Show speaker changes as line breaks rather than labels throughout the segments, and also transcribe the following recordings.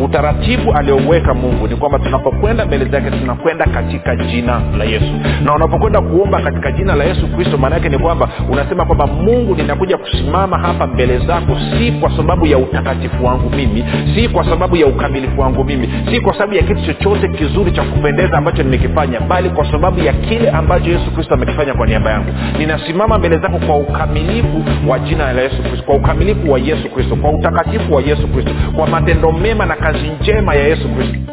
utaratibu aliyoweka mungu ni kwamba tunapokwenda mbele zake tunakwenda katika jina la yesu. Na unapokwenda kuomba katika jina la yesu kristo maana yake ni kwamba unasema kwamba mungu ninakuja kusimama hapa mbele zako si kwa sababu ya utakatifu wangu mimi si kwa sababu ya ukamilifu wangu mimi si kwa sababu ya kitu chochote kizuri cha kupendeza ambacho nimekifanya bali kwa sababu ya kile ambacho yesu kristo amekifanya kwa niaba yangu. Ninasimama mbele zako kwa ukamilifu wa jina la yesu kristo kwa ukamilifu wa yesu kristo kwa utakatifu wa yesu kristo kwa matendo mema na kazi njema ya yesu kristo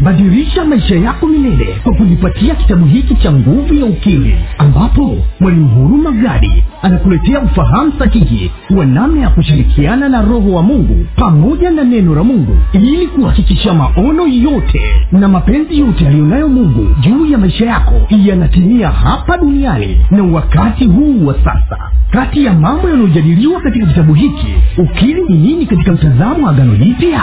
badilisha maisha yako milele kwa kujipatia kitabu hiki cha nguvu ya ukimwi ambapo mwalimu huruma gadi anakuletea ufahamu sahihi wa namna ya kushirikiana na roho wa mungu pamoja na neno la mungu ili kuhakikisha maono yote na mapenzi yote aliyonayo mungu juu ya maisha yako yanatimia hapa duniani na wakati huu wa sasa. Kati ya mambo yanayojadiliwa katika kitabu hiki ukili ni nini katika mtazamo wa agano jipya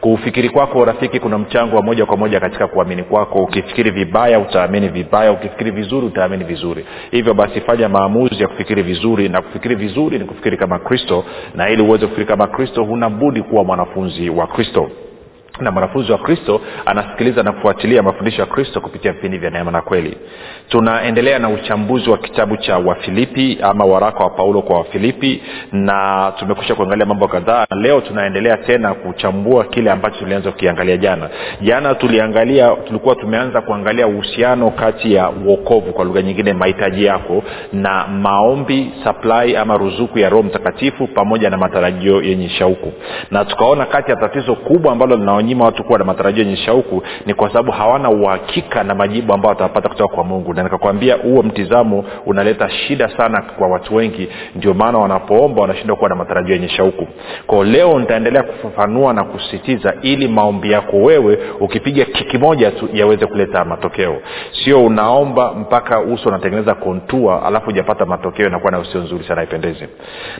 kufikiri kwako rafiki kuna mchango wa moja kwa moja katika kuamini kwako. Ukifikiri vibaya utaamini vibaya. Ukifikiri vizuri utaamini vizuri. Hivyo basi fanya maamuzi ya kufikiri vizuri na kufikiri vizuri ni kufikiri kama kristo na ili uweze kufikiri kama kristo huna budi kuwa mwanafunzi wa kristo na mwanafunzi wa kristo anasikiliza na kufuatilia mafundisho ya kristo kupitia vipindi vya neema na kweli. Tunaendelea na uchambuzi wa kitabu cha wafilipi ama waraka wa paulo kwa wafilipi na tumekusha kuangalia mambo kadhaa. Na leo tunaendelea tena kuchambua kile ambacho tulianza kukiangalia jana. Jana tuliangalia tulikuwa tumeanza kuangalia uhusiano kati ya uokovu kwa lugha nyingine mahitaji yako na maombi supply ama ruzuku ya roho mtakatifu pamoja na matarajio yenye shauku. Na tukaona kati ya tatizo kubwa ambalo linaonyima watu kuwa na matarajio yenye shauku ni kwa sababu hawana uhakika na majibu ambayo watapata kutoka kwa mungu. Na nikakwambia huo mtizamo unaleta shida sana kwa watu wengi ndio maana wanapoomba wanashindwa kuwa na matarajio yenye shauku. Kwao leo nitaendelea kufafanua na kusisitiza ili maombi yako wewe ukipiga kiki moja tu yaweze kuleta matokeo. Sio unaomba mpaka uso unatengeneza kontua alafu ujapata matokeo inakuwa na usio nzuri sana ipendeze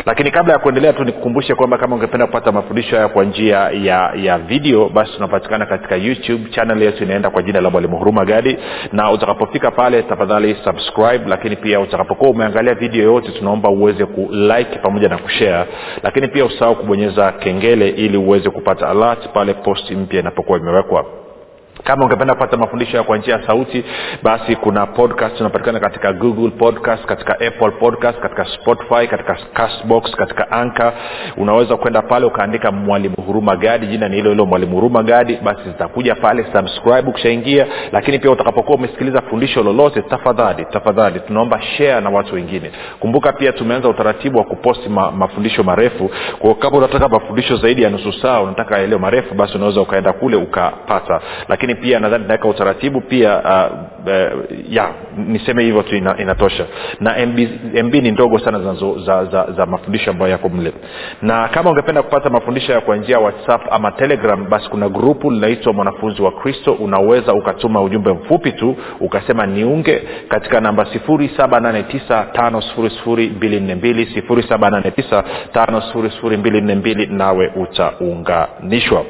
lakini kabla ya kuendelea tu nikukumbushe kwamba kama ungependa kupata mafundisho haya kwa njia ya ya video basi tunapatikana katika youtube channel yetu inaenda kwa jina la mwalimu huruma gadi. Na utakapofika pale tafadhali subscribe lakini pia utakapokuwa umeangalia video yoyote tunaomba uweze kulike pamoja na kushare. Lakini pia usahau kubonyeza kengele ili uweze kupata alert pale posti mpya inapokuwa imewekwa kama ungependa kupata mafundisho kwa njia ya sauti basi kuna podcast tunapatikana katika google podcast katika apple podcast katika spotify katika castbox katika anka unaweza kwenda pale ukaandika mwalimu huruma gadi jina ni hilo hilo mwalimu huruma gadi basi zitakuja pale subscribe ukishaingia. Lakini pia utakapokuwa umesikiliza fundisho lolote tafadhali tafadhali tunaomba share na watu wengine. Kumbuka pia tumeanza utaratibu wa kuposti ma, mafundisho marefu. Kwa kama unataka mafundisho zaidi ya nusu saa unataka yaliyo marefu basi unaweza ukaenda kule ukapata. Lakini pia nadhani naweka utaratibu pia uh, uh, ya niseme hivyo tu ina, inatosha. Na mb, mb ni ndogo sana za, za, za, za mafundisho ambayo yako mle. Na kama ungependa kupata mafundisho ya kwa njia ya whatsapp ama telegram basi kuna grupu linaitwa mwanafunzi wa kristo. Unaweza ukatuma ujumbe mfupi tu ukasema niunge katika namba 7895242 7895242 nawe utaunganishwa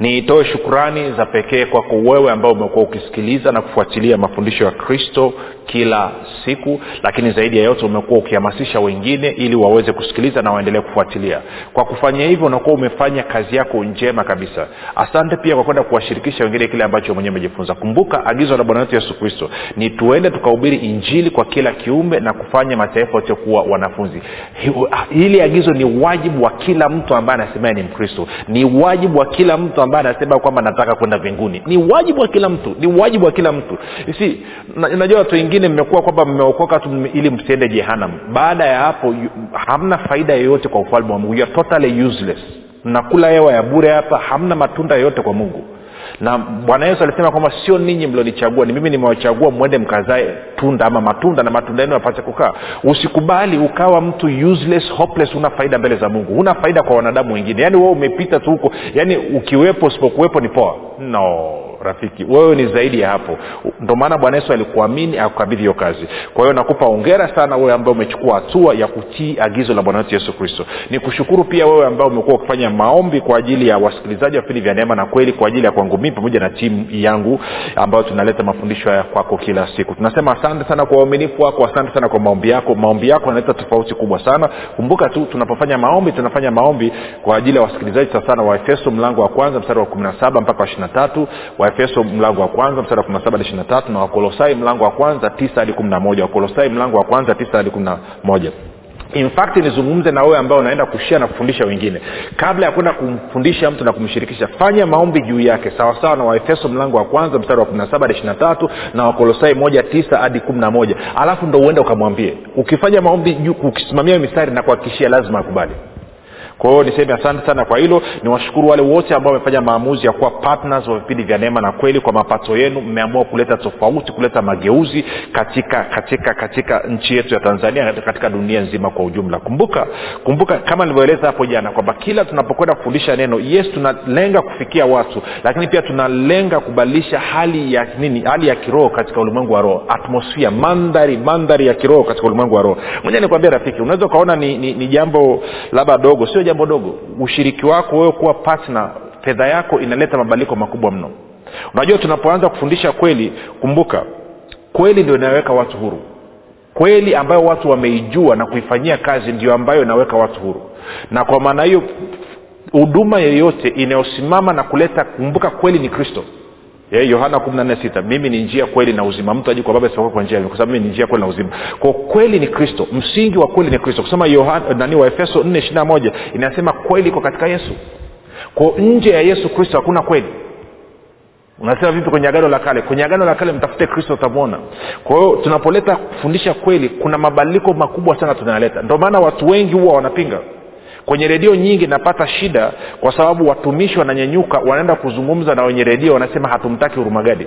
nitoe shukrani za pekee kwako wewe ambao umekuwa ukisikiliza na kufuatilia mafundisho ya kristo kila siku lakini zaidi ya yote umekuwa ukihamasisha wengine ili waweze kusikiliza na waendelee kufuatilia. Kwa kufanya hivyo unakuwa umefanya kazi yako njema kabisa. Asante pia kwa kwenda kuwashirikisha wengine kile ambacho mwenyewe umejifunza. Kumbuka agizo la bwana wetu yesu kristo ni tuende tukahubiri injili kwa kila kiumbe na kufanya mataifa yote kuwa wanafunzi. Hili agizo ni wajibu wa kila mtu ambaye anasemea ni mkristo. Ni wajibu wa kila mtu ambaye anasema kwamba nataka kwenda mbinguni. Ni wajibu wa kila mtu ni wajibu wa kila mtu. Si unajua watu wengine mmekuwa kwamba mmeokoka tu ili msiende jehanam baada ya hapo hamna faida yoyote kwa ufalme wa mungu. Totally useless. Mnakula hewa ya bure hapa hamna matunda yoyote kwa mungu na bwana yesu alisema kwamba sio ninyi mlionichagua ni mimi nimewachagua mwende mkazae tunda ama matunda na matunda yenu yapate kukaa. Usikubali ukawa mtu useless hopeless una faida mbele za mungu. Huna faida kwa wanadamu wengine. Yaani wewe umepita tu huko. Yaani ukiwepo usipokuwepo ni poa. No rafiki. Wewe ni zaidi ya hapo. Ndio maana bwana yesu alikuamini akukabidhi hiyo kazi. Kwa hiyo nakupa ongera sana wewe ambaye umechukua hatua ya kutii agizo la bwana wetu yesu kristo. Ni kushukuru pia wewe ambaye umekuwa ukifanya maombi kwa ajili ya wasikilizaji wa vipindi vya neema na kweli kwa ajili ya kwangu mii pamoja na timu yangu ambayo tunaleta mafundisho haya kwako kila siku. Tunasema asante sana kwa uaminifu wako asante sana kwa maombi yako. Maombi yako yanaleta tofauti kubwa sana. Kumbuka tu tunapofanya maombi tunafanya maombi kwa ajili ya wasikilizaji sasana waefeso mlango wa kwanza mstari wa kumi na saba mpaka wa ishiri na tatu waefeso mlango wa kwanza mstari wa kumi na saba hadi ishiri na tatu na wakolosai mlango wa kwanza tisa hadi kumi na moja. Wakolosai mlango wa kwanza tisa hadi kumi na moja. In nizungumze na wewe ambao unaenda kushia na kufundisha wengine. Kabla ya kwenda kumfundisha mtu na kumshirikisha fanya maombi juu yake. Sawasawa na waefeso mlango wa kwanza mstari wa 17 hadi 23 na wakolosai moja tisa hadi kumi na moja. Alafu ndo uende ukamwambie. Ukifanya maombi juu ukisimamia mistari na kuhakikishia lazima akubali kwa hiyo niseme asante sana kwa hilo. Niwashukuru wale wote ambao wamefanya maamuzi ya kuwa partners wa vipindi vya neema na kweli kwa mapato yenu. Mmeamua kuleta tofauti kuleta mageuzi katika katika katika nchi yetu ya tanzania katika dunia nzima kwa ujumla. Kumbuka kumbuka kama nilivyoeleza hapo jana kwamba kila tunapokwenda kufundisha neno yes tunalenga kufikia watu lakini pia tunalenga kubadilisha hali ya nini? Hali ya kiroho katika ulimwengu wa roho. Atmosfia mandhari mandhari ya kiroho katika ulimwengu wa roho. Moja nikwambia rafiki unaweza ukaona ni, ni, ni jambo labda dogo sio jambo dogo ushiriki wako wewe kuwa partner fedha yako inaleta mabadiliko makubwa mno. Unajua tunapoanza kufundisha kweli kumbuka kweli ndio inaweka watu huru. Kweli ambayo watu wameijua na kuifanyia kazi ndio ambayo inaweka watu huru. Na kwa maana hiyo huduma yoyote inayosimama na kuleta kumbuka kweli ni kristo yohana kumi na mimi ni njia kweli na uzima. Mtu aji kwa baba isipokuwa kwa njia kwa sababu mimi ni njia kweli na uzima. Kwa kweli ni kristo msingi wa kweli ni kristo. Yohana- nani wa efeso nne ishiri na moja inasema kweli iko katika yesu. Kwa nje ya yesu kristo hakuna kweli. Unasema vipi kwenye agano la kale? Kwenye agano la kale mtafute kristo utamwona kwa hiyo tunapoleta kufundisha kweli kuna mabadiliko makubwa sana tunayaleta. Ndio maana watu wengi huwa wanapinga kwenye redio nyingi napata shida kwa sababu watumishi wananyanyuka wanaenda kuzungumza na wenye redio wanasema hatumtaki hurumagadi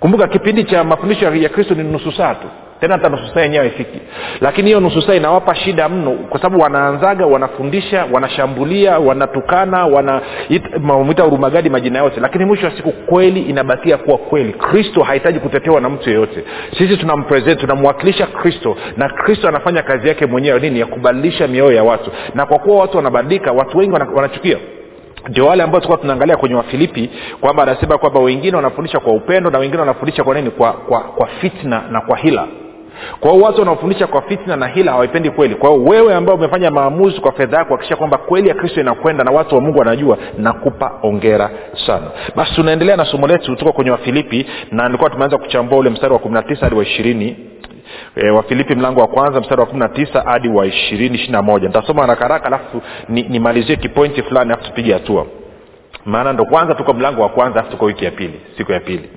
kumbuka kipindi cha mafundisho ya kristo ni nusu saa tu tena hata nusu saa yenyewe haifiki. Lakini hiyo nusu saa inawapa shida mno kwa sababu wanaanzaga wanafundisha wanashambulia wanatukana wanamwita urumagadi majina yote. Lakini mwisho wa siku kweli inabakia kuwa kweli. Kristo hahitaji kutetewa na mtu yeyote. Sisi tunampresent tunamwakilisha kristo na kristo anafanya kazi yake mwenyewe nini? Ya kubadilisha mioyo ya watu. Na kwa kuwa watu wanabadilika watu wengi wanachukia. Ndio wale ambao tulikuwa tunaangalia kwenye wafilipi kwamba anasema kwamba wengine wanafundisha kwa upendo na wengine wanafundisha kwa nini? Kwa, kwa, kwa fitna na kwa hila kwa hiyo watu wanaofundisha kwa fitna na hila hawaipendi kweli. Kwa hiyo wewe ambao umefanya maamuzi kwa fedha yako kuhakikisha kwamba kweli ya kristo inakwenda na watu wa mungu wanajua nakupa ongera sana. Basi tunaendelea na somo letu tuko kwenye wafilipi na nilikuwa tumeanza kuchambua ule mstari wa kumi na tisa hadi wa ishirini. E, wafilipi mlango wa kwanza mstari wa kumi na tisa hadi wa ishirini ishiri na moja. Nitasoma haraka haraka alafu ni- nimalizie kipointi fulani alafu tupige hatua. Maana ndo kwanza tuko mlango wa kwanza alafu tuko wiki ya pili siku ya pili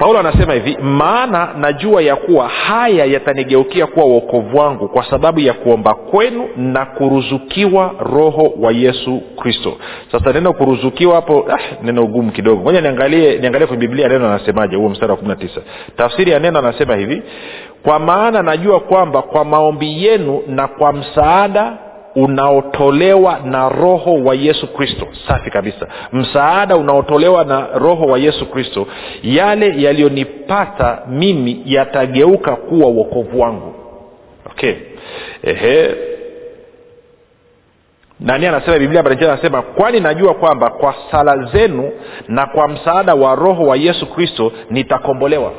paulo anasema hivi maana najua ya kuwa haya yatanigeukia kuwa uokovu wangu kwa sababu ya kuomba kwenu na kuruzukiwa roho wa yesu kristo. Sasa neno kuruzukiwa hapo ah, neno ugumu kidogo. Moja niangalie niangalie kwenye biblia neno anasemaje huo mstari wa kumi na tisa. Tafsiri ya neno anasema hivi kwa maana najua kwamba kwa maombi yenu na kwa msaada unaotolewa na roho wa yesu kristo. Safi kabisa. Msaada unaotolewa na roho wa yesu kristo yale yaliyonipata mimi yatageuka kuwa uokovu wangu. Okay. Ehe. nani anasema biblia habari anasema kwani najua kwamba kwa sala zenu na kwa msaada wa roho wa yesu kristo nitakombolewa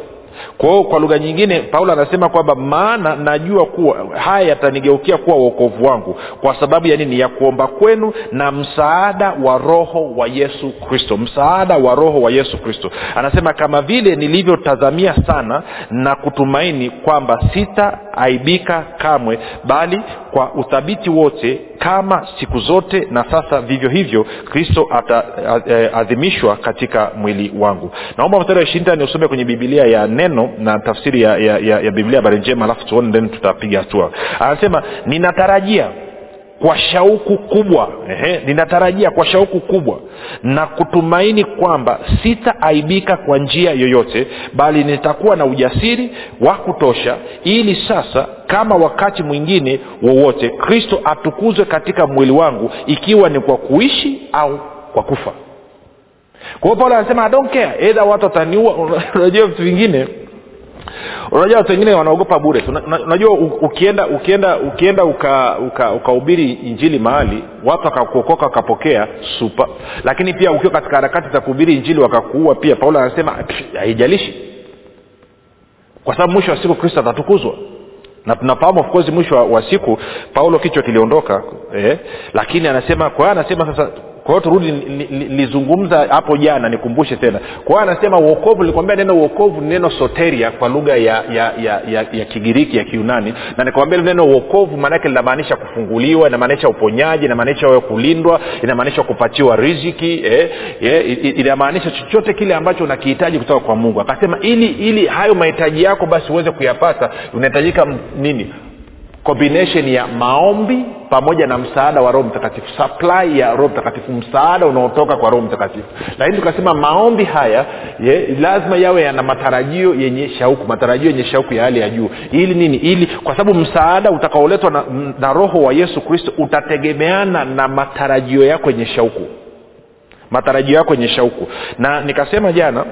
kwa hiyo kwa lugha nyingine paulo anasema kwamba maana najua kuwa haya yatanigeukia kuwa uokovu wangu kwa sababu ya nini? Ya kuomba kwenu na msaada wa roho wa yesu kristo. Msaada wa roho wa yesu kristo. Anasema kama vile nilivyotazamia sana na kutumaini kwamba sitaaibika kamwe bali kwa uthabiti wote kama siku zote na sasa vivyo hivyo kristo ataadhimishwa katika mwili wangu. Naomba mstari wa ishirini usome kwenye bibilia ya neno na tafsiri ya, ya, ya, ya biblia habari njema alafu tuone then tutapiga hatua. Anasema ninatarajia kwa shauku kubwa ehe, ninatarajia kwa shauku kubwa na kutumaini kwamba sitaaibika kwa njia yoyote bali nitakuwa na ujasiri wa kutosha ili sasa kama wakati mwingine wowote kristo atukuzwe katika mwili wangu ikiwa ni kwa kuishi au kwa kufa kwa hiyo paulo anasema adonkea edha watu wataniua. Unajua vitu vingine unajua watu wengine wanaogopa bure. Una- una- unajua ukienda ukienda ukienda ukahubiri uka, uka injili mahali watu wakakuokoka wakapokea supa lakini pia ukiwa katika harakati za kuhubiri injili wakakuua pia. Paulo anasema haijalishi. Kwa sababu mwisho wa siku kristo atatukuzwa. Na tunafahamu of course mwisho wa, wa siku paulo kichwa kiliondoka eh, lakini anasema kwa anasema sasa kwa hiyo turudi nilizungumza li, li, hapo jana nikumbushe tena. Kwa hiyo anasema uokovu nilikwambia neno uokovu ni neno soteria kwa lugha ya, ya, ya, ya, ya kigiriki ya kiunani. Na nikwambia neno uokovu maanake linamaanisha kufunguliwa inamaanisha uponyaji inamaanisha wewe kulindwa inamaanisha kupatiwa riziki eh, eh, inamaanisha chochote kile ambacho unakihitaji kutoka kwa mungu. Akasema ili ili hayo mahitaji yako basi uweze kuyapata unahitajika nini combination ya maombi pamoja na msaada wa roho mtakatifu supply ya roho mtakatifu msaada unaotoka kwa roho mtakatifu. Lakini tukasema maombi haya ye, lazima yawe yana matarajio yenye shauku matarajio yenye shauku ya hali ya juu. Ili nini? Ili kwa sababu msaada utakaoletwa na, na roho wa yesu kristo utategemeana na matarajio yako yenye shauku. Matarajio yako yenye shauku. Na nikasema jana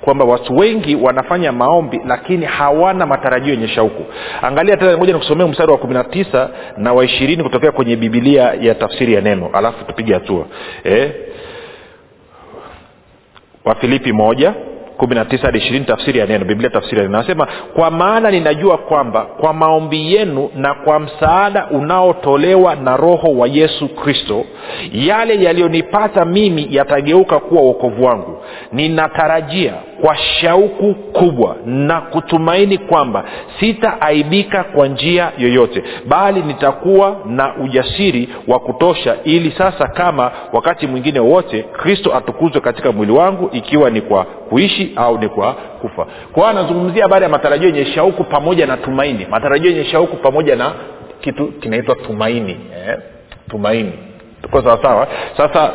kwamba watu wengi wanafanya maombi lakini hawana matarajio yenye shauku. Angalia tena moja nikusomea mstari wa kumi na tisa na wa ishirini kutokea kwenye bibilia ya tafsiri ya neno. Alafu tupige hatua. Eh? wafilipi moja kumi na tisa hadi ishirini tafsiri ya neno biblia tafsiri ya neno. Anasema kwa maana ninajua kwamba kwa maombi yenu na kwa msaada unaotolewa na roho wa yesu kristo yale yaliyonipata mimi yatageuka kuwa uokovu wangu. Ninatarajia kwa shauku kubwa na kutumaini kwamba sitaaibika kwa njia yoyote bali nitakuwa na ujasiri wa kutosha ili sasa kama wakati mwingine wote kristo atukuzwe katika mwili wangu ikiwa ni kwa kuishi au ni kwa kufa. Kwa hiyo anazungumzia habari ya matarajio yenye shauku pamoja na tumaini. Matarajio yenye shauku pamoja na kitu kinaitwa tumaini eh? tumaini. Tuko sawasawa sasa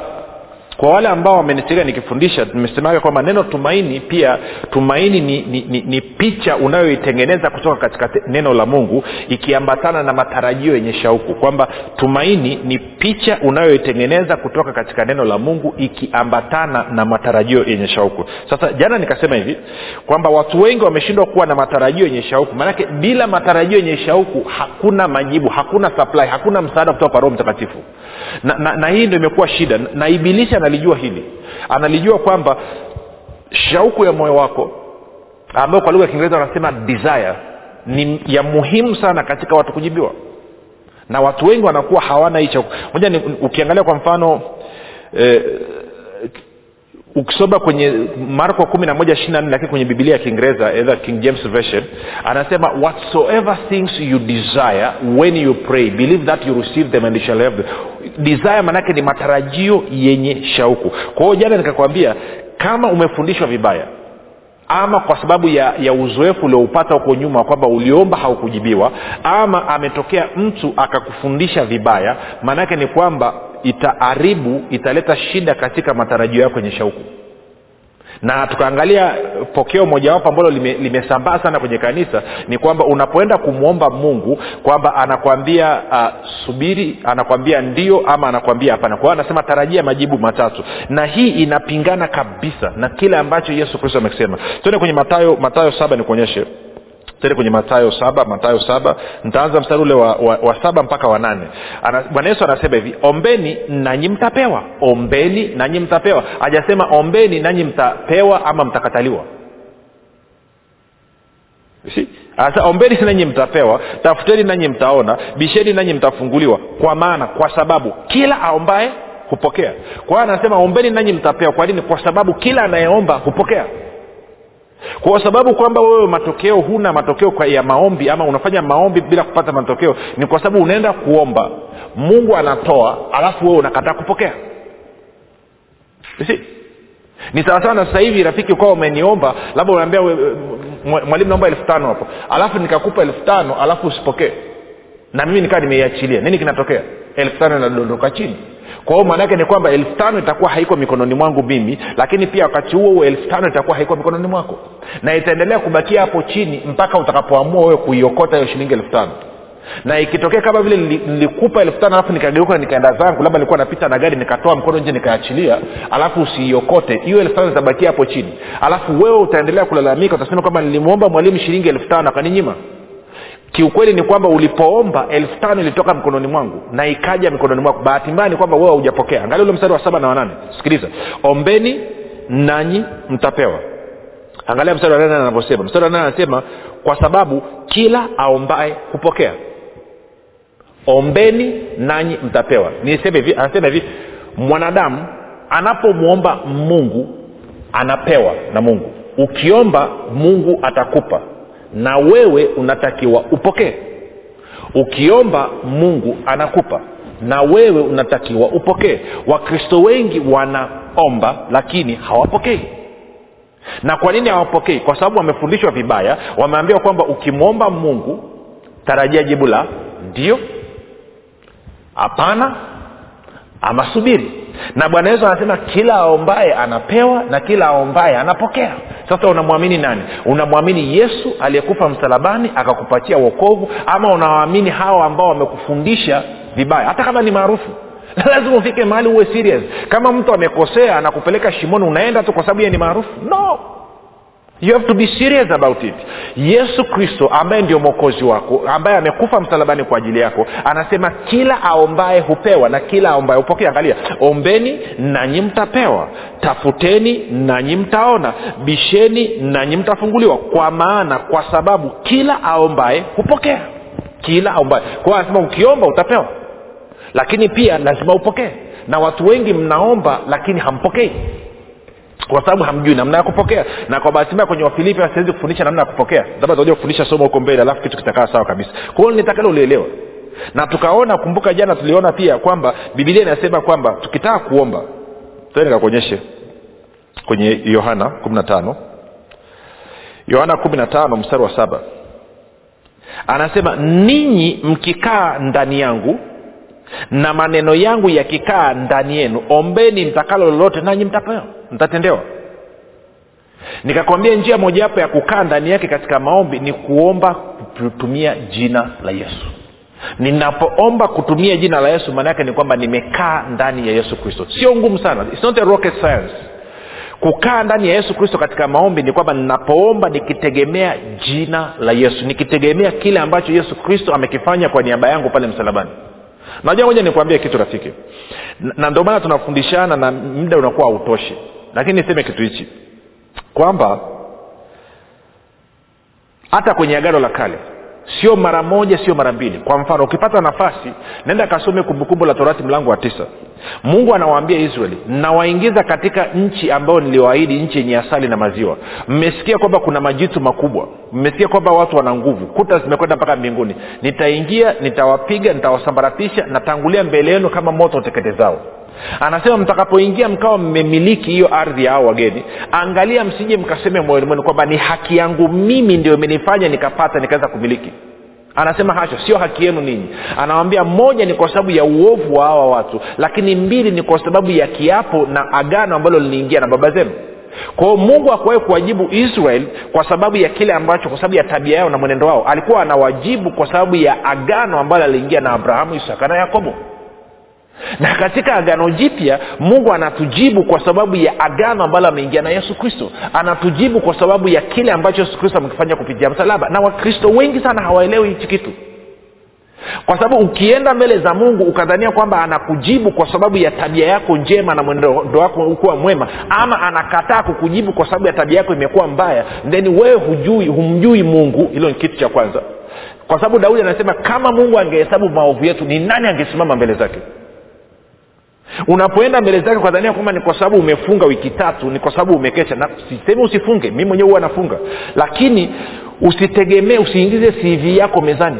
kwa wale ambao wamenisikia nikifundisha nimesemaga kwamba neno tumaini pia tumaini ni, ni, ni, ni picha unayoitengeneza kutoka katika neno la mungu ikiambatana na matarajio yenye shauku. Kwamba tumaini ni picha unayoitengeneza kutoka katika neno la mungu ikiambatana na matarajio yenye shauku. Sasa jana nikasema hivi kwamba watu wengi wameshindwa kuwa na matarajio yenye shauku. Maanake bila matarajio yenye shauku hakuna majibu hakuna supply hakuna msaada kutoka kwa roho mtakatifu na, na, na hii ndo imekuwa shida. Na ibilisi analijua hili. Analijua kwamba shauku ya moyo wako ambayo kwa lugha ya kiingereza wanasema desire ni ya muhimu sana katika watu kujibiwa. Na watu wengi wanakuwa hawana hii shauku. Moja ukiangalia kwa mfano eh, ukisoma kwenye marko kumi na moja ishiri na nne lakini kwenye bibilia ya kiingereza king james version anasema whatsoever things you desire when you pray believe that you receive them and you shall have them. Desire maanake ni matarajio yenye shauku. Kwa hiyo jana nikakwambia kama umefundishwa vibaya ama kwa sababu ya, ya uzoefu ulioupata huko nyuma kwamba uliomba haukujibiwa ama ametokea mtu akakufundisha vibaya maanaake ni kwamba itaharibu italeta shida katika matarajio yako yenye shauku. Na tukaangalia pokeo mojawapo ambalo limesambaa lime sana kwenye kanisa ni kwamba unapoenda kumwomba mungu kwamba anakwambia uh, subiri anakwambia ndio ama anakwambia hapana. Kwa hiyo anasema tarajia majibu matatu. Na hii inapingana kabisa na kile ambacho yesu kristo amekisema. Tuende kwenye matayo matayo saba nikuonyeshe tende kwenye matayo saba matayo saba. Ntaanza mstari ule wa, wa, wa saba mpaka wa nane. Bwana yesu anasema hivi ombeni nanyi mtapewa. Ombeni nanyi mtapewa. Hajasema ombeni nanyi mtapewa ama mtakataliwa. Si sasa ombeni nanyi mtapewa tafuteni nanyi mtaona bisheni nanyi mtafunguliwa kwa maana kwa sababu kila aombaye hupokea. Kwa hiyo anasema ombeni nanyi mtapewa. Kwa nini? Kwa sababu kila anayeomba hupokea kwa sababu kwamba wewe matokeo huna matokeo kwa ya maombi ama unafanya maombi bila kupata matokeo ni kwa sababu unaenda kuomba. Mungu anatoa alafu wewe unakataa kupokea. Si ni sawasawa na sasa hivi rafiki ukawa umeniomba labda unaambia mwalimu naomba elfu tano hapo. Alafu nikakupa elfu tano alafu usipokee. Na mimi nikaa nimeiachilia. Nini kinatokea? Elfu tano inadondoka chini kwa hiyo maanaake ni kwamba elfu tano itakuwa haiko mikononi mwangu mimi lakini pia wakati huo huo elfu tano itakuwa haiko mikononi mwako. Na itaendelea kubakia hapo chini mpaka utakapoamua wewe kuiokota hiyo shilingi elfu tano. Na ikitokea kama vile nilikupa elfu tano alafu nikageuka nikaenda zangu labda nilikuwa napita na gari nikatoa mkono nje nikaachilia alafu usiiokote hiyo elfu tano itabakia hapo chini. Alafu wewe utaendelea kulalamika utasema kwamba nilimwomba mwalimu shilingi elfu tano akaninyima kiukweli ni kwamba ulipoomba elfu tano ilitoka mkononi mwangu na ikaja mikononi mwako. Bahati mbaya ni kwamba wewe haujapokea. Angalia ule mstari wa saba na wanane sikiliza. Ombeni nanyi mtapewa. Angalia mstari wa nane anavyosema. Mstari wa nane anasema kwa sababu kila aombaye hupokea. Ombeni nanyi mtapewa. Niseme hivi anasema hivi mwanadamu anapomwomba mungu anapewa na mungu. Ukiomba mungu atakupa na wewe unatakiwa upokee. Ukiomba mungu anakupa na wewe unatakiwa upokee. Wakristo wengi wanaomba lakini hawapokei. Na kwa nini hawapokei? Kwa sababu wamefundishwa vibaya wameambiwa kwamba ukimwomba mungu tarajia jibu la ndio hapana ama subiri. Na bwana yesu anasema kila aombaye anapewa na kila aombaye anapokea sasa unamwamini nani? Unamwamini yesu aliyekufa msalabani akakupatia wokovu ama unawaamini hawa ambao wamekufundisha vibaya? Hata kama ni maarufu. Lazima ufike mahali uwe serious. Kama mtu amekosea anakupeleka shimoni unaenda tu kwa sababu ye ni maarufu. No you have to be serious about it. Yesu kristo ambaye ndio mwokozi wako ambaye amekufa msalabani kwa ajili yako anasema kila aombaye hupewa na kila aombaye hupokea. Angalia ombeni nanyi mtapewa. Tafuteni nanyi mtaona. Bisheni nanyi mtafunguliwa. Kwa maana kwa sababu kila aombaye hupokea. Kila aombaye. Kwa anasema ukiomba utapewa. Lakini pia lazima upokee. Na watu wengi mnaomba lakini hampokei kwa sababu hamjui namna ya kupokea. Na kwa bahati mbaya kwenye wafilipi siwezi kufundisha namna ya kupokea. Labda tutakuja kufundisha somo huko mbele alafu kitu kitakaa sawa kabisa. Kwa hiyo nitakalo ulielewa na tukaona kumbuka jana tuliona pia kwamba bibilia inasema kwamba tukitaka kuomba nikakuonyeshe kwenye yohana kumi na tano. Yohana kumi na tano mstari wa saba. Anasema ninyi mkikaa ndani yangu na maneno yangu yakikaa ndani yenu ombeni mtakalo lolote nanyi mtapewa. Mtatendewa. Nikakwambia njia mojawapo ya kukaa ndani yake katika maombi ni kuomba kutumia jina la yesu. Ninapoomba kutumia jina la yesu maana yake ni kwamba nimekaa ndani ya yesu kristo. Sio ngumu sana. It's not a rocket science. Kukaa ndani ya yesu kristo katika maombi ni kwamba ninapoomba nikitegemea jina la yesu nikitegemea kile ambacho yesu kristo amekifanya kwa niaba yangu pale msalabani najua moja nikuambie kitu rafiki. Na ndio maana tunafundishana na muda unakuwa hautoshi. Lakini niseme kitu hichi. Kwamba hata kwenye agano la kale sio mara moja sio mara mbili. Kwa mfano ukipata nafasi nenda kasome kumbukumbu la torati mlango wa tisa. Mungu anawaambia israeli nawaingiza katika nchi ambayo niliwaahidi nchi yenye asali na maziwa. Mmesikia kwamba kuna majitu makubwa. Mmesikia kwamba watu wana nguvu. Kuta zimekwenda mpaka mbinguni. Nitaingia nitawapiga nitawasambaratisha natangulia mbele yenu kama moto uteketezao anasema mtakapoingia mkawa mmemiliki hiyo ardhi ya hao wageni angalia msije mkaseme moyoni mwenu kwamba ni haki yangu mimi ndio imenifanya nikapata nikaweza kumiliki. Anasema hasha sio haki yenu ninyi. Anawambia moja ni kwa sababu ya uovu wa hawa watu lakini mbili ni kwa sababu ya kiapo na agano ambalo liliingia na baba zenu. Kwao mungu akuwahi kuwajibu israel kwa sababu ya kile ambacho kwa sababu ya tabia yao na mwenendo wao. Alikuwa anawajibu kwa sababu ya agano ambalo aliingia na abrahamu isaka na yakobo na katika agano jipya mungu anatujibu kwa sababu ya agano ambalo ameingia na yesu kristo. Anatujibu kwa sababu ya kile ambacho yesu kristo amekifanya kupitia msalaba. Na wakristo wengi sana hawaelewi hichi kitu. Kwa sababu ukienda mbele za mungu ukadhania kwamba anakujibu kwa sababu ya tabia yako njema na mwenendo wako kuwa mwema ama anakataa kukujibu kwa sababu ya tabia yako imekuwa mbaya then wewe hujui humjui mungu. Hilo ni kitu cha kwanza. Kwa sababu daudi anasema kama mungu angehesabu maovu yetu ni nani angesimama mbele zake unapoenda mbele zake kwa dhania kwamba ni kwa sababu umefunga wiki tatu ni kwa sababu umekesha na sisemi usifunge mi mwenyewe huwa nafunga. Lakini usitegemee usiingize cv yako mezani.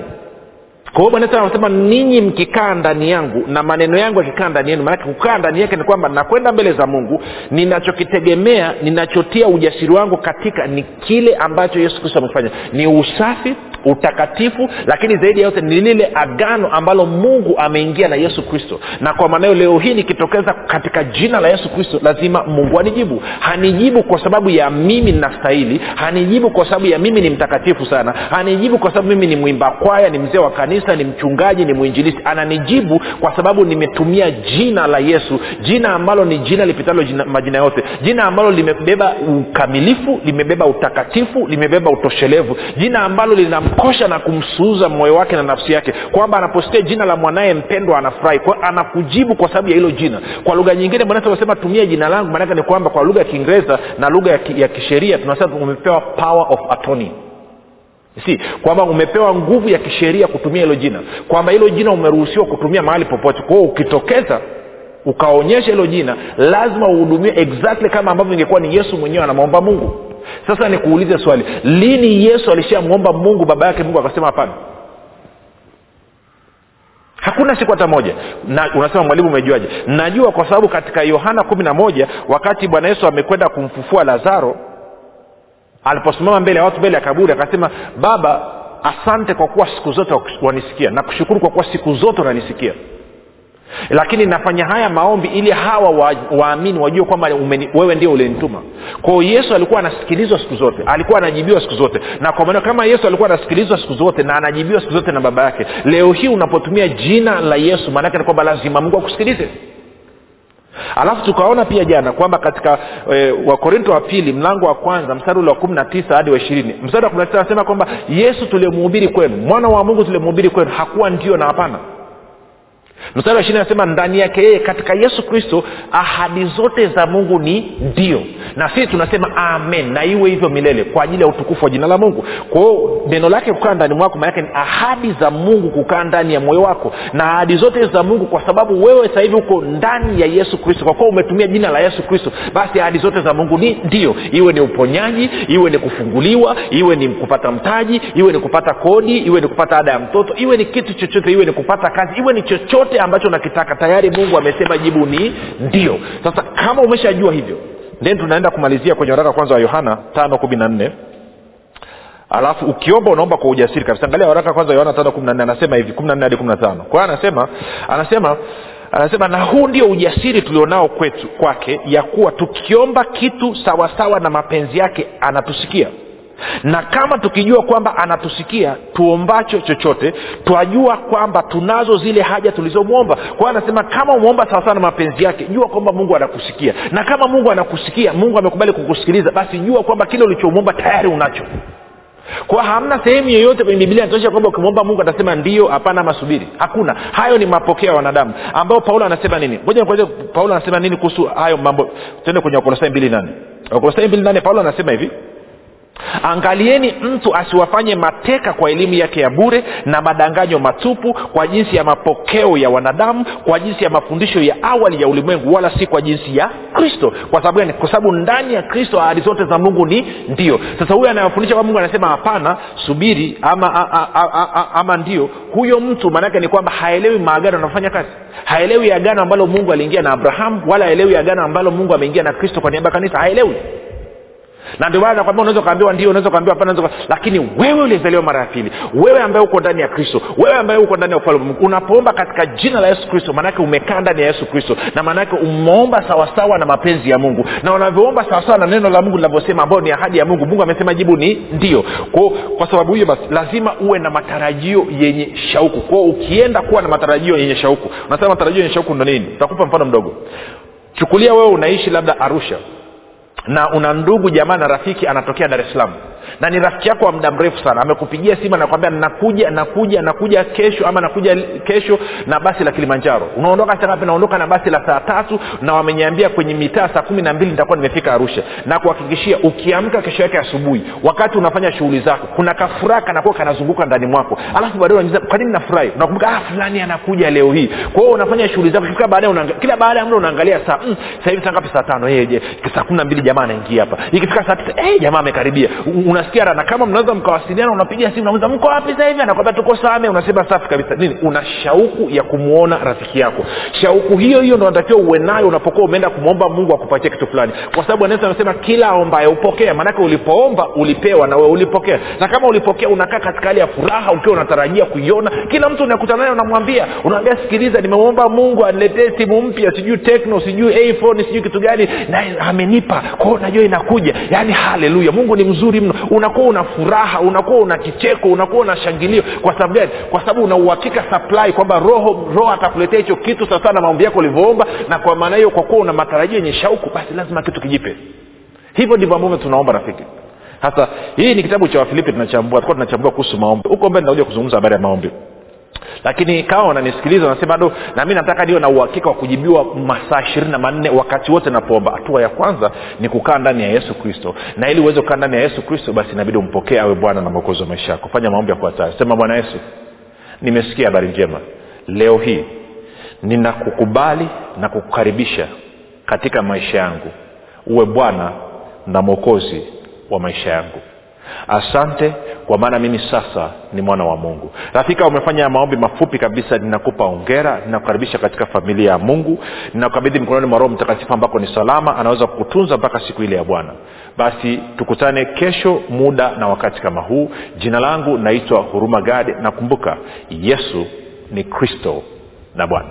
Kwa hiyo bwana anasema ninyi mkikaa ndani yangu na maneno yangu yakikaa ndani yenu maanake kukaa ndani yake ni kwamba nakwenda mbele za mungu ninachokitegemea ninachotia ujasiri wangu katika ni kile ambacho yesu kristo amefanya. Ni usafi utakatifu lakini zaidi ya yote ni lile agano ambalo mungu ameingia na yesu kristo. Na kwa maanao leo hii nikitokeza katika jina la yesu kristo lazima mungu anijibu. Hanijibu kwa sababu ya mimi ninastahili hanijibu kwa sababu ya mimi ni mtakatifu sana hanijibu kwa sababu mimi ni mwimba kwaya ni mzee wa kanisa ni mchungaji ni mwinjilisi ananijibu kwa sababu nimetumia jina la yesu jina ambalo ni jina lipitalo jina, majina yote jina ambalo limebeba ukamilifu limebeba utakatifu limebeba utoshelevu jina ambalo lina kumkosha na kumsuuza moyo wake na nafsi yake kwamba anaposikia jina la mwanaye mpendwa anafurahi. Kwa anakujibu kwa sababu ya hilo jina. Kwa lugha nyingine bwana tunasema tumia jina langu. Maanake ni kwamba kwa lugha ya kiingereza na lugha ya, ki, ya kisheria tunasema umepewa power of attorney. Si kwamba umepewa nguvu ya kisheria kutumia hilo jina. Kwamba hilo jina umeruhusiwa kutumia mahali popote. Kwao ukitokeza ukaonyesha hilo jina lazima uhudumiwe exactly kama ambavyo ingekuwa ni yesu mwenyewe anamwomba mungu sasa nikuulize swali. Lini yesu alishamwomba mungu baba yake mungu akasema hapana? Hakuna siku hata moja. Na unasema mwalimu umejuaje? Najua kwa sababu katika yohana kumi na moja wakati bwana yesu amekwenda kumfufua lazaro aliposimama mbele ya watu mbele ya kaburi akasema baba asante kwa kuwa siku zote wanisikia. Na kushukuru kwa kuwa siku zote wananisikia lakini nafanya haya maombi ili hawa waamini wa wajue kwamba wewe ndio ulinituma. Kwao yesu alikuwa anasikilizwa siku zote alikuwa anajibiwa siku zote. Na kwa maneo kama yesu alikuwa anasikilizwa siku zote na anajibiwa siku zote na baba yake leo hii unapotumia jina la yesu maanake ni kwamba lazima mungu akusikilize. Alafu tukaona pia jana kwamba katika e, wakorinto wa pili mlango wa kwanza mstari ule wa kumi na tisa hadi wa ishirini. Mstari wa kumi na tisa anasema kwamba yesu tulimuhubiri kwenu mwana wa mungu tulimuhubiri kwenu hakuwa ndio na hapana mstari wa ishiri anasema ndani yake yeye katika yesu kristo ahadi zote za mungu ni ndio. Na sisi tunasema amen. Na iwe hivyo milele kwa ajili ya utukufu wa jina la mungu. Kwa hiyo neno lake kukaa ndani mwako maanake ni ahadi za mungu kukaa ndani ya moyo wako. Na ahadi zote za mungu kwa sababu wewe sasa hivi uko ndani ya yesu kristo kwa kuwa umetumia jina la yesu kristo basi ahadi zote za mungu ni ndio. Iwe ni uponyaji iwe ni kufunguliwa iwe ni kupata mtaji iwe ni kupata kodi iwe ni kupata ada ya mtoto iwe ni kitu chochote iwe ni kupata kazi iwe ni chochote ambacho nakitaka tayari mungu amesema jibu ni ndio. Sasa kama umeshajua hivyo then tunaenda kumalizia kwenye waraka kwanza wa yohana tano kumi na nne. Alafu ukiomba unaomba kwa ujasiri kabisa. Angalia waraka kwanza yohana tano kumi anasema hivi kumi na nne hadi kumi na tano. Kwa hiyo anasema anasema anasema na huu ndio ujasiri tulionao kwetu kwake ya kuwa tukiomba kitu sawasawa na mapenzi yake anatusikia na kama tukijua kwamba anatusikia tuombacho chochote twajua kwamba tunazo zile haja tulizomwomba. Kwao anasema kama umeomba sawasawa na mapenzi yake jua kwamba mungu anakusikia. Na kama mungu anakusikia mungu amekubali kukusikiliza basi jua kwamba kile ulichomwomba tayari unacho. Kwa hamna sehemu yoyote kwenye biblia inatosha kwamba ukimwomba mungu atasema ndio hapana ama hakuna. Hayo ni mapokeo ya wanadamu. Ambao paulo anasema nini? Ngoja paulo anasema nini kuhusu hayo mambo. Tuende kwenye wakolosai mbili nane. Wakolosai mbili nane paulo anasema hivi angalieni mtu asiwafanye mateka kwa elimu yake ya bure na madanganyo matupu kwa jinsi ya mapokeo ya wanadamu kwa jinsi ya mafundisho ya awali ya ulimwengu wala si kwa jinsi ya kristo. Kwa sababu gani? Kwa sababu ndani ya kristo ahadi zote za mungu ni ndio. Sasa huyu anayefundisha kwa mungu anasema hapana subiri ama a, a, a, a, ama ndio. Huyo mtu maanaake ni kwamba haelewi maagano anafanya kazi. Haelewi agano ambalo mungu aliingia na abrahamu wala haelewi agano ambalo mungu ameingia na kristo kwa niaba ya kanisa. Haelewi na ndio maana nakwambia unaweza ukaambiwa ndio unaweza ukaambiwa hapana lakini wewe ulizaliwa mara ya pili wewe ambaye uko ndani ya kristo wewe ambaye uko ndani ya ufalme unapoomba katika jina la yesu kristo maanake umekaa ndani ya yesu kristo na maanake umeomba sawasawa na mapenzi ya mungu. Na unavyoomba sawasawa na neno la mungu linavyosema ambayo ni ahadi ya mungu mungu amesema jibu ni ndio. Kwao kwa sababu hiyo basi lazima uwe na matarajio yenye shauku. Kwao ukienda kuwa na matarajio yenye shauku unasema matarajio yenye shauku ndo nini? Takupa mfano mdogo. Chukulia wewe unaishi labda arusha na una ndugu jamaa na rafiki anatokea dar es salaam. Na ni rafiki yako wa muda mrefu sana. Amekupigia simu anakwambia nakuja nakuja nakuja kesho ama nakuja kesho na basi la kilimanjaro. Unaondoka saa naondoka na basi la saa tatu na wameniambia kwenye mitaa saa kumi na mbili nitakuwa nimefika arusha. Na kuhakikishia ukiamka kesho yake asubuhi wakati unafanya shughuli zako kuna kafuraha kanakuwa kanazunguka ndani mwako. Alafu baadaye kwa nini nafurahi? Unakumbuka ah, fulani anakuja leo hii. Kwa hiyo unafanya shughuli zako kila baadaye kila baada ya muda unaangalia saa mm, sasa hivi saa ngapi? Saa tano. Hey, je saa kumi na jamaa anaingia hapa. Ikifika saa tisa hey, jamaa amekaribia. Unasikia rana kama mnaweza mkawasiliana unapiga simu nauza mko wapi sasa hivi? Anakwambia tuko same. Unasema safi kabisa. Nini? Una shauku ya kumwona rafiki yako. Shauku hiyo hiyo ndo natakiwa uwe nayo unapokuwa umeenda kumwomba mungu akupatie kitu fulani. Kwa sababu anaweza anasema kila ombaye upokea maanake ulipoomba ulipewa na wewe ulipokea. Na kama ulipokea unakaa katika hali ya furaha ukiwa unatarajia kuiona. Kila mtu unakutana naye unamwambia unaambia sikiliza nimemwomba mungu aniletee simu mpya sijui tekno sijui sijui kitu gani. Na amenipa kwao unajua inakuja. Yaani haleluya mungu ni mzuri mno. Unakuwa una furaha unakuwa una kicheko unakuwa una shangilio. Kwa sababu gani? Kwa sababu una supply kwamba roho roho atakuletea hicho kitu sawasawa na maombi yako ulivyoomba na kwa maana hiyo kwa kuwa una matarajio yenye shauku basi lazima kitu kijipe. Hivyo ndivyo ambavyo tunaomba rafiki. Sasa hii ni kitabu cha wafilipi tunachambua tunachambua kuhusu maombi. Huko mbele nakuja kuzungumza habari ya maombi lakini kama wananisikiliza wanasema do na mi nataka niwe na uhakika wa kujibiwa masaa ishirini na manne wakati wote napoomba. Hatua ya kwanza ni kukaa ndani ya yesu kristo. Na ili uweze kukaa ndani ya yesu kristo basi inabidi umpokee awe bwana na mwokozi wa maisha yako. Fanya maombi ya yafuatayo. Sema bwana yesu nimesikia habari njema. Leo hii ninakukubali na kukukaribisha katika maisha yangu. Uwe bwana na mwokozi wa maisha yangu asante kwa maana mimi sasa ni mwana wa mungu. Rafika umefanya maombi mafupi kabisa ninakupa ongera ninakukaribisha katika familia ya mungu ninakukabidhi mkononi mwa roho mtakatifu ambako ni salama anaweza kukutunza mpaka siku ile ya bwana. Basi tukutane kesho muda na wakati kama huu. Jina langu naitwa huruma gadi nakumbuka yesu ni kristo na bwana